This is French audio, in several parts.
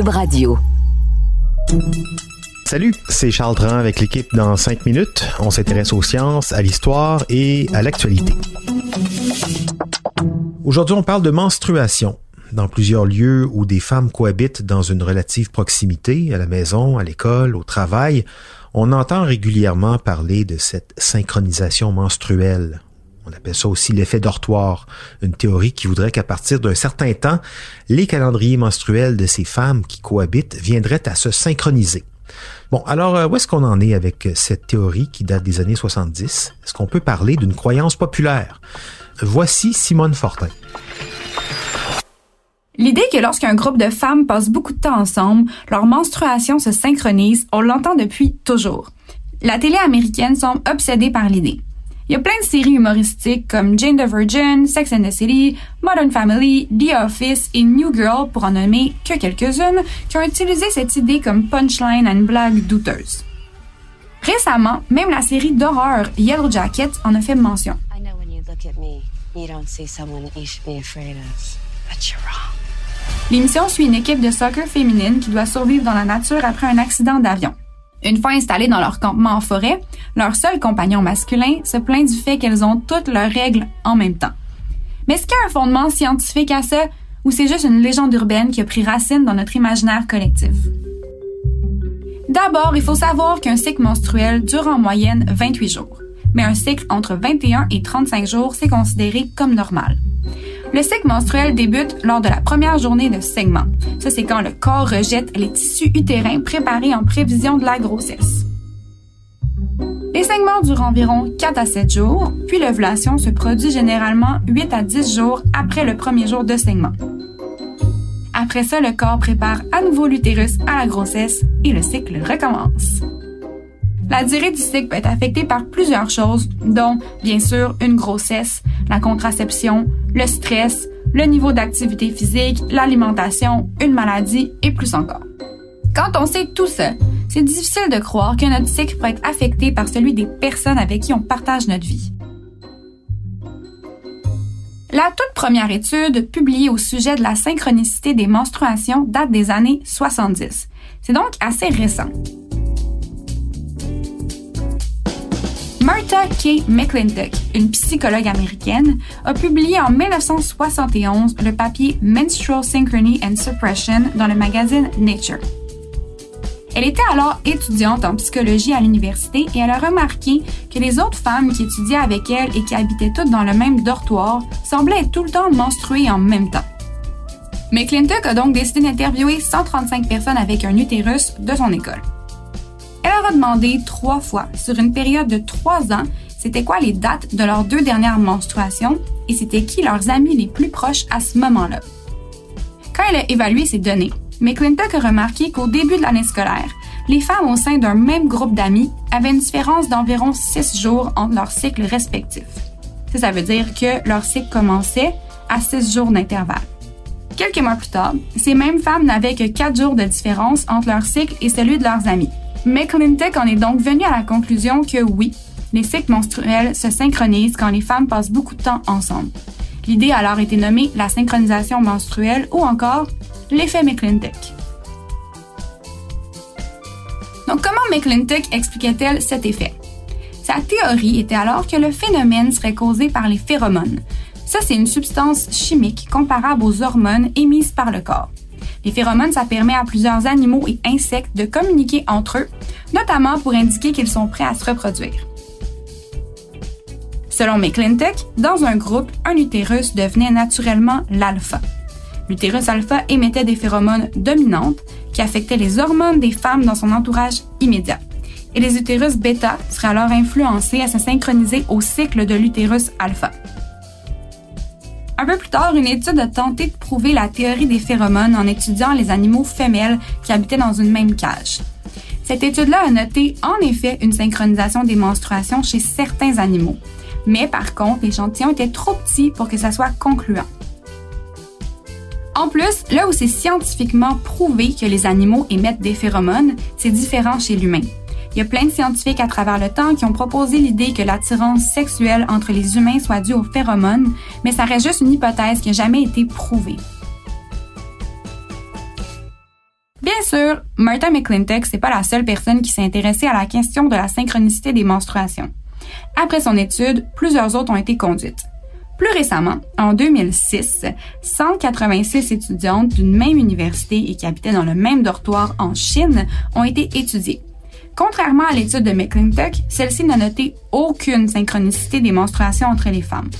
Radio. Salut, c'est Charles Dran avec l'équipe dans 5 minutes. On s'intéresse aux sciences, à l'histoire et à l'actualité. Aujourd'hui, on parle de menstruation. Dans plusieurs lieux où des femmes cohabitent dans une relative proximité, à la maison, à l'école, au travail, on entend régulièrement parler de cette synchronisation menstruelle on appelle ça aussi l'effet dortoir, une théorie qui voudrait qu'à partir d'un certain temps, les calendriers menstruels de ces femmes qui cohabitent viendraient à se synchroniser. Bon, alors euh, où est-ce qu'on en est avec cette théorie qui date des années 70? Est-ce qu'on peut parler d'une croyance populaire? Voici Simone Fortin. L'idée que lorsqu'un groupe de femmes passe beaucoup de temps ensemble, leur menstruation se synchronise, on l'entend depuis toujours. La télé américaine semble obsédée par l'idée. Il y a plein de séries humoristiques comme Jane the Virgin, Sex and the City, Modern Family, The Office et New Girl, pour en nommer que quelques-unes, qui ont utilisé cette idée comme punchline à une blague douteuse. Récemment, même la série d'horreur Yellow Jacket en a fait mention. L'émission suit une équipe de soccer féminine qui doit survivre dans la nature après un accident d'avion. Une fois installées dans leur campement en forêt, leur seul compagnon masculin se plaint du fait qu'elles ont toutes leurs règles en même temps. Mais est-ce qu'il y a un fondement scientifique à ça ou c'est juste une légende urbaine qui a pris racine dans notre imaginaire collectif? D'abord, il faut savoir qu'un cycle menstruel dure en moyenne 28 jours, mais un cycle entre 21 et 35 jours, c'est considéré comme normal. Le cycle menstruel débute lors de la première journée de saignement. Ça, c'est quand le corps rejette les tissus utérins préparés en prévision de la grossesse. Les saignements durent environ 4 à 7 jours, puis l'ovulation se produit généralement 8 à 10 jours après le premier jour de saignement. Après ça, le corps prépare à nouveau l'utérus à la grossesse et le cycle recommence. La durée du cycle peut être affectée par plusieurs choses, dont, bien sûr, une grossesse, la contraception, le stress, le niveau d'activité physique, l'alimentation, une maladie et plus encore. Quand on sait tout ça, c'est difficile de croire que notre cycle peut être affecté par celui des personnes avec qui on partage notre vie. La toute première étude publiée au sujet de la synchronicité des menstruations date des années 70. C'est donc assez récent. Martha K. McClintock, une psychologue américaine, a publié en 1971 le papier Menstrual Synchrony and Suppression dans le magazine Nature. Elle était alors étudiante en psychologie à l'université et elle a remarqué que les autres femmes qui étudiaient avec elle et qui habitaient toutes dans le même dortoir semblaient être tout le temps menstruées en même temps. McClintock a donc décidé d'interviewer 135 personnes avec un utérus de son école. Leur a demandé trois fois, sur une période de trois ans, c'était quoi les dates de leurs deux dernières menstruations et c'était qui leurs amis les plus proches à ce moment-là? Quand elle a évalué ces données, McClintock a remarqué qu'au début de l'année scolaire, les femmes au sein d'un même groupe d'amis avaient une différence d'environ six jours entre leurs cycles respectifs. Ça, ça veut dire que leur cycle commençait à six jours d'intervalle. Quelques mois plus tard, ces mêmes femmes n'avaient que quatre jours de différence entre leur cycle et celui de leurs amis. McClintock en est donc venu à la conclusion que oui, les cycles menstruels se synchronisent quand les femmes passent beaucoup de temps ensemble. L'idée a alors été nommée la synchronisation menstruelle ou encore l'effet McClintock. Donc comment McClintock expliquait-elle cet effet? Sa théorie était alors que le phénomène serait causé par les phéromones. Ça, c'est une substance chimique comparable aux hormones émises par le corps. Les phéromones, ça permet à plusieurs animaux et insectes de communiquer entre eux, notamment pour indiquer qu'ils sont prêts à se reproduire. Selon McClintock, dans un groupe, un utérus devenait naturellement l'alpha. L'utérus alpha émettait des phéromones dominantes qui affectaient les hormones des femmes dans son entourage immédiat. Et les utérus bêta seraient alors influencés à se synchroniser au cycle de l'utérus alpha. Un peu plus tard, une étude a tenté de prouver la théorie des phéromones en étudiant les animaux femelles qui habitaient dans une même cage. Cette étude-là a noté en effet une synchronisation des menstruations chez certains animaux. Mais par contre, l'échantillon était trop petit pour que ça soit concluant. En plus, là où c'est scientifiquement prouvé que les animaux émettent des phéromones, c'est différent chez l'humain. Il y a plein de scientifiques à travers le temps qui ont proposé l'idée que l'attirance sexuelle entre les humains soit due aux phéromones, mais ça reste juste une hypothèse qui n'a jamais été prouvée. Bien sûr, Martha McClintock, c'est pas la seule personne qui s'est intéressée à la question de la synchronicité des menstruations. Après son étude, plusieurs autres ont été conduites. Plus récemment, en 2006, 186 étudiantes d'une même université et qui habitaient dans le même dortoir en Chine ont été étudiées. Contrairement à l'étude de McClintock, celle-ci n'a noté aucune synchronicité des menstruations entre les femmes.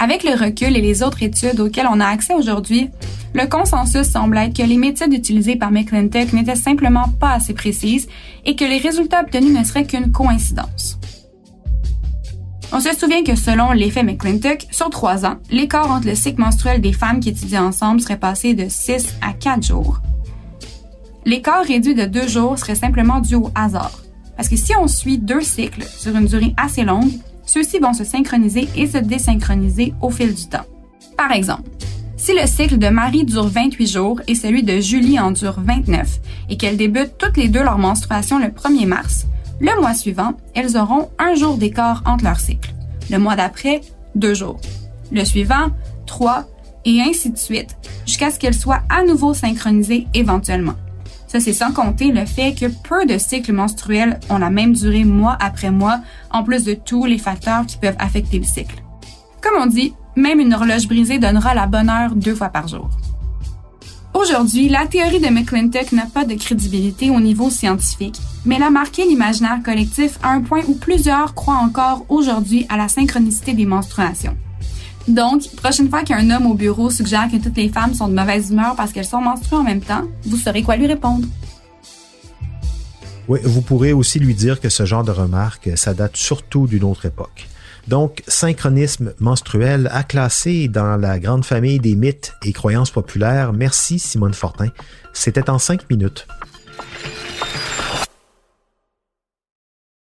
Avec le recul et les autres études auxquelles on a accès aujourd'hui, le consensus semble être que les méthodes utilisées par McClintock n'étaient simplement pas assez précises et que les résultats obtenus ne seraient qu'une coïncidence. On se souvient que selon l'effet McClintock, sur trois ans, l'écart entre le cycle menstruel des femmes qui étudiaient ensemble serait passé de 6 à 4 jours. L'écart réduit de deux jours serait simplement dû au hasard. Parce que si on suit deux cycles sur une durée assez longue, ceux-ci vont se synchroniser et se désynchroniser au fil du temps. Par exemple, si le cycle de Marie dure 28 jours et celui de Julie en dure 29 et qu'elles débutent toutes les deux leur menstruation le 1er mars, le mois suivant, elles auront un jour d'écart entre leurs cycles. Le mois d'après, deux jours. Le suivant, trois, et ainsi de suite, jusqu'à ce qu'elles soient à nouveau synchronisées éventuellement. Ça, c'est sans compter le fait que peu de cycles menstruels ont la même durée mois après mois, en plus de tous les facteurs qui peuvent affecter le cycle. Comme on dit, même une horloge brisée donnera la bonne heure deux fois par jour. Aujourd'hui, la théorie de McClintock n'a pas de crédibilité au niveau scientifique, mais elle a marqué l'imaginaire collectif à un point où plusieurs croient encore aujourd'hui à la synchronicité des menstruations. Donc, prochaine fois qu'un homme au bureau suggère que toutes les femmes sont de mauvaise humeur parce qu'elles sont menstruées en même temps, vous saurez quoi lui répondre. Oui, vous pourrez aussi lui dire que ce genre de remarque, ça date surtout d'une autre époque. Donc, synchronisme menstruel à classer dans la grande famille des mythes et croyances populaires. Merci Simone Fortin. C'était en cinq minutes.